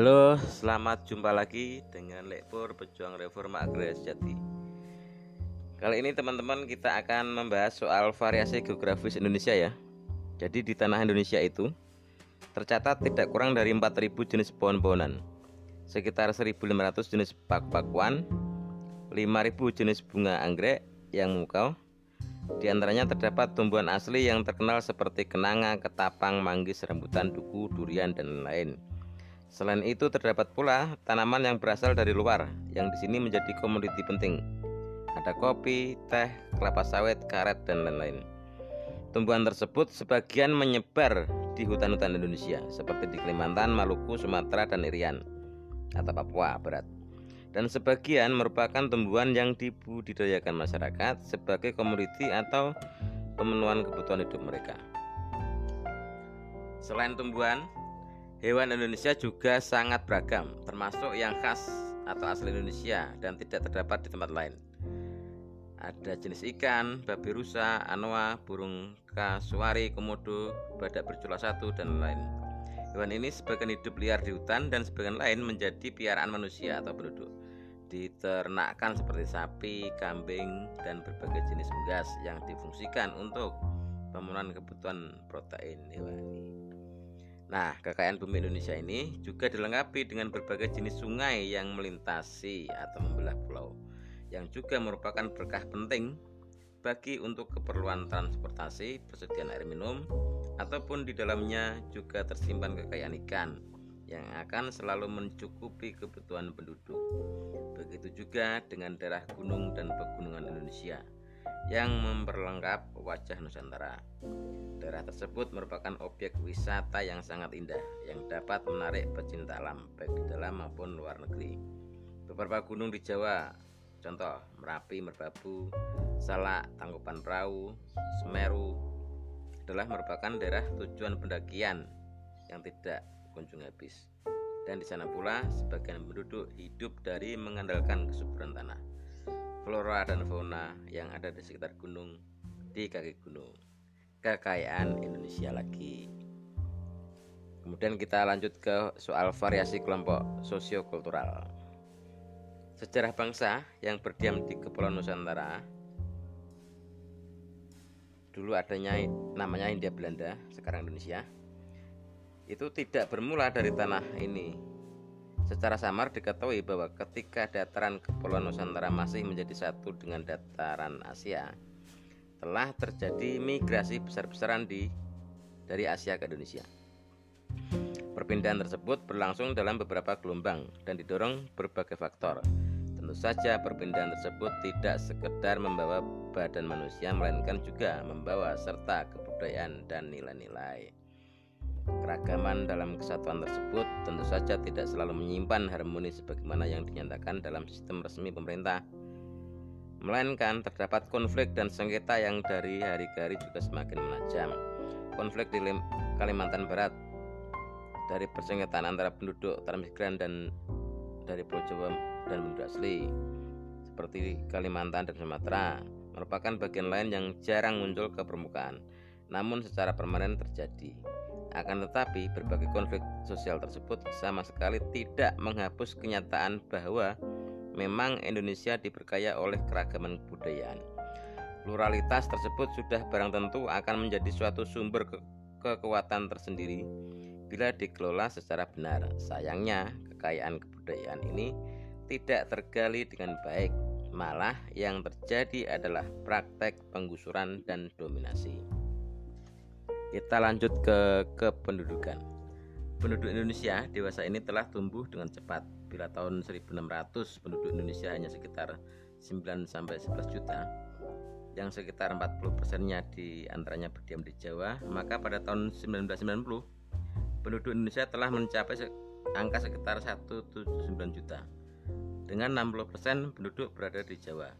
Halo, selamat jumpa lagi dengan Lekpur Pejuang Reforma Agraria Sejati. Kali ini teman-teman kita akan membahas soal variasi geografis Indonesia ya. Jadi di tanah Indonesia itu tercatat tidak kurang dari 4000 jenis pohon-pohonan, sekitar 1500 jenis pak-pakuan, 5000 jenis bunga anggrek yang mukau. Di antaranya terdapat tumbuhan asli yang terkenal seperti kenanga, ketapang, manggis, rambutan, duku, durian, dan lain-lain. Selain itu terdapat pula tanaman yang berasal dari luar yang di sini menjadi komoditi penting. Ada kopi, teh, kelapa sawit, karet dan lain-lain. Tumbuhan tersebut sebagian menyebar di hutan-hutan Indonesia seperti di Kalimantan, Maluku, Sumatera dan Irian atau Papua Barat. Dan sebagian merupakan tumbuhan yang dibudidayakan masyarakat sebagai komoditi atau pemenuhan kebutuhan hidup mereka. Selain tumbuhan, Hewan Indonesia juga sangat beragam, termasuk yang khas atau asli Indonesia dan tidak terdapat di tempat lain. Ada jenis ikan, babi rusa, anoa, burung kasuari, komodo, badak bercula satu, dan lain. Hewan ini sebagian hidup liar di hutan dan sebagian lain menjadi piaraan manusia atau penduduk. Diternakkan seperti sapi, kambing, dan berbagai jenis unggas yang difungsikan untuk pemenuhan kebutuhan protein hewani. Nah, kekayaan bumi Indonesia ini juga dilengkapi dengan berbagai jenis sungai yang melintasi atau membelah pulau, yang juga merupakan berkah penting bagi untuk keperluan transportasi, persediaan air minum, ataupun di dalamnya juga tersimpan kekayaan ikan yang akan selalu mencukupi kebutuhan penduduk. Begitu juga dengan daerah gunung dan pegunungan Indonesia yang memperlengkap wajah Nusantara. Daerah tersebut merupakan objek wisata yang sangat indah yang dapat menarik pecinta alam baik di dalam maupun luar negeri. Beberapa gunung di Jawa, contoh Merapi, Merbabu, Salak, Tangkuban Perahu, Semeru adalah merupakan daerah tujuan pendakian yang tidak kunjung habis. Dan di sana pula sebagian penduduk hidup dari mengandalkan kesuburan tanah flora dan fauna yang ada di sekitar gunung di kaki gunung. Kekayaan Indonesia lagi. Kemudian kita lanjut ke soal variasi kelompok sosiokultural. Sejarah bangsa yang berdiam di Kepulauan Nusantara. Dulu adanya namanya India Belanda sekarang Indonesia. Itu tidak bermula dari tanah ini Secara samar diketahui bahwa ketika dataran Kepulauan Nusantara masih menjadi satu dengan dataran Asia, telah terjadi migrasi besar-besaran di dari Asia ke Indonesia. Perpindahan tersebut berlangsung dalam beberapa gelombang dan didorong berbagai faktor. Tentu saja perpindahan tersebut tidak sekedar membawa badan manusia melainkan juga membawa serta kebudayaan dan nilai-nilai. Keragaman dalam kesatuan tersebut tentu saja tidak selalu menyimpan harmoni sebagaimana yang dinyatakan dalam sistem resmi pemerintah. Melainkan terdapat konflik dan sengketa yang dari hari ke hari juga semakin menajam. Konflik di Kalimantan Barat dari persengketaan antara penduduk transmigran dan dari Pulau Jawa dan penduduk asli seperti Kalimantan dan Sumatera merupakan bagian lain yang jarang muncul ke permukaan namun secara permanen terjadi. Akan tetapi, berbagai konflik sosial tersebut sama sekali tidak menghapus kenyataan bahwa memang Indonesia diperkaya oleh keragaman kebudayaan. Pluralitas tersebut sudah barang tentu akan menjadi suatu sumber ke kekuatan tersendiri bila dikelola secara benar. Sayangnya, kekayaan kebudayaan ini tidak tergali dengan baik, malah yang terjadi adalah praktek penggusuran dan dominasi. Kita lanjut ke kependudukan. Penduduk Indonesia dewasa ini telah tumbuh dengan cepat. Bila tahun 1600 penduduk Indonesia hanya sekitar 9 sampai 11 juta, yang sekitar 40 persennya di antaranya berdiam di Jawa, maka pada tahun 1990 penduduk Indonesia telah mencapai angka sekitar 179 juta. Dengan 60 persen penduduk berada di Jawa.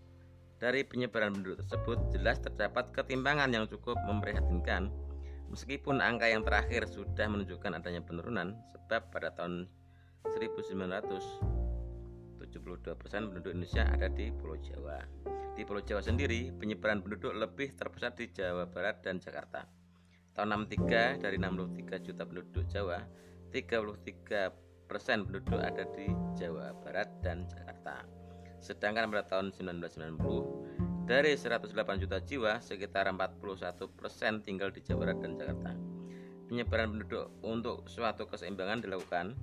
Dari penyebaran penduduk tersebut jelas terdapat ketimpangan yang cukup memprihatinkan Meskipun angka yang terakhir sudah menunjukkan adanya penurunan, sebab pada tahun 1972% penduduk Indonesia ada di Pulau Jawa. Di Pulau Jawa sendiri, penyebaran penduduk lebih terpusat di Jawa Barat dan Jakarta. Tahun 63 dari 63 juta penduduk Jawa, 33 persen penduduk ada di Jawa Barat dan Jakarta. Sedangkan pada tahun 1990 dari 108 juta jiwa sekitar 41 persen tinggal di Jawa Barat dan Jakarta. Penyebaran penduduk untuk suatu keseimbangan dilakukan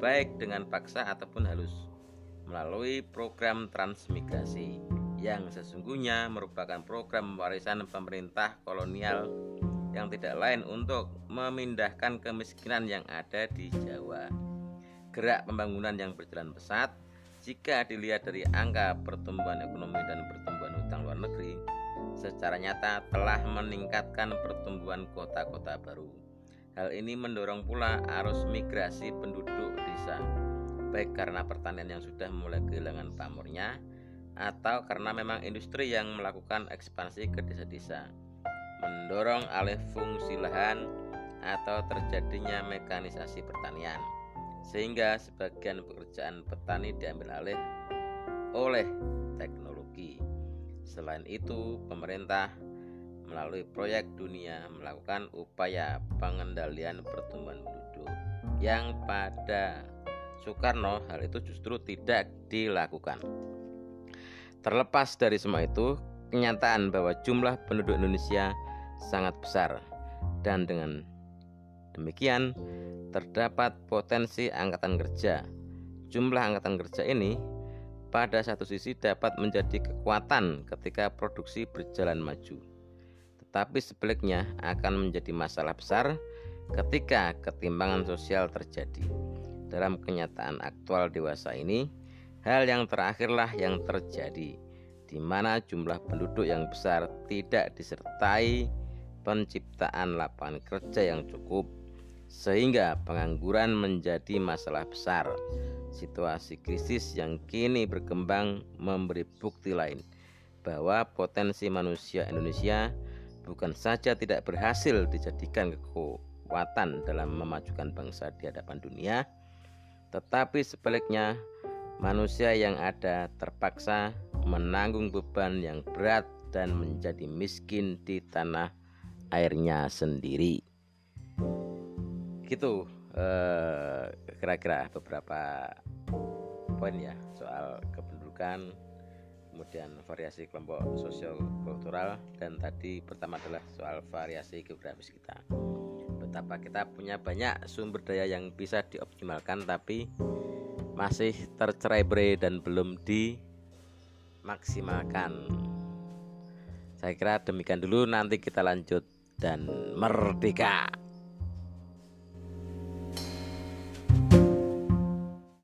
baik dengan paksa ataupun halus melalui program transmigrasi yang sesungguhnya merupakan program warisan pemerintah kolonial yang tidak lain untuk memindahkan kemiskinan yang ada di Jawa. Gerak pembangunan yang berjalan pesat jika dilihat dari angka pertumbuhan ekonomi dan pertumbuhan hutang luar negeri secara nyata telah meningkatkan pertumbuhan kota-kota baru. Hal ini mendorong pula arus migrasi penduduk desa, baik karena pertanian yang sudah mulai kehilangan pamornya atau karena memang industri yang melakukan ekspansi ke desa-desa mendorong alih fungsi lahan atau terjadinya mekanisasi pertanian sehingga sebagian pekerjaan petani diambil alih oleh teknologi. Selain itu, pemerintah melalui proyek dunia melakukan upaya pengendalian pertumbuhan penduduk yang pada Soekarno hal itu justru tidak dilakukan. Terlepas dari semua itu, kenyataan bahwa jumlah penduduk Indonesia sangat besar dan dengan demikian terdapat potensi angkatan kerja. Jumlah angkatan kerja ini pada satu sisi dapat menjadi kekuatan ketika produksi berjalan maju. Tetapi sebaliknya akan menjadi masalah besar ketika ketimbangan sosial terjadi. Dalam kenyataan aktual dewasa ini, hal yang terakhirlah yang terjadi di mana jumlah penduduk yang besar tidak disertai penciptaan lapangan kerja yang cukup sehingga pengangguran menjadi masalah besar. Situasi krisis yang kini berkembang memberi bukti lain bahwa potensi manusia Indonesia bukan saja tidak berhasil dijadikan kekuatan dalam memajukan bangsa di hadapan dunia, tetapi sebaliknya manusia yang ada terpaksa menanggung beban yang berat dan menjadi miskin di tanah airnya sendiri. Gitu eh, kira-kira beberapa poin ya soal kependudukan kemudian variasi kelompok sosial kultural dan tadi pertama adalah soal variasi geografis kita betapa kita punya banyak sumber daya yang bisa dioptimalkan tapi masih tercerai berai dan belum dimaksimalkan saya kira demikian dulu nanti kita lanjut dan merdeka.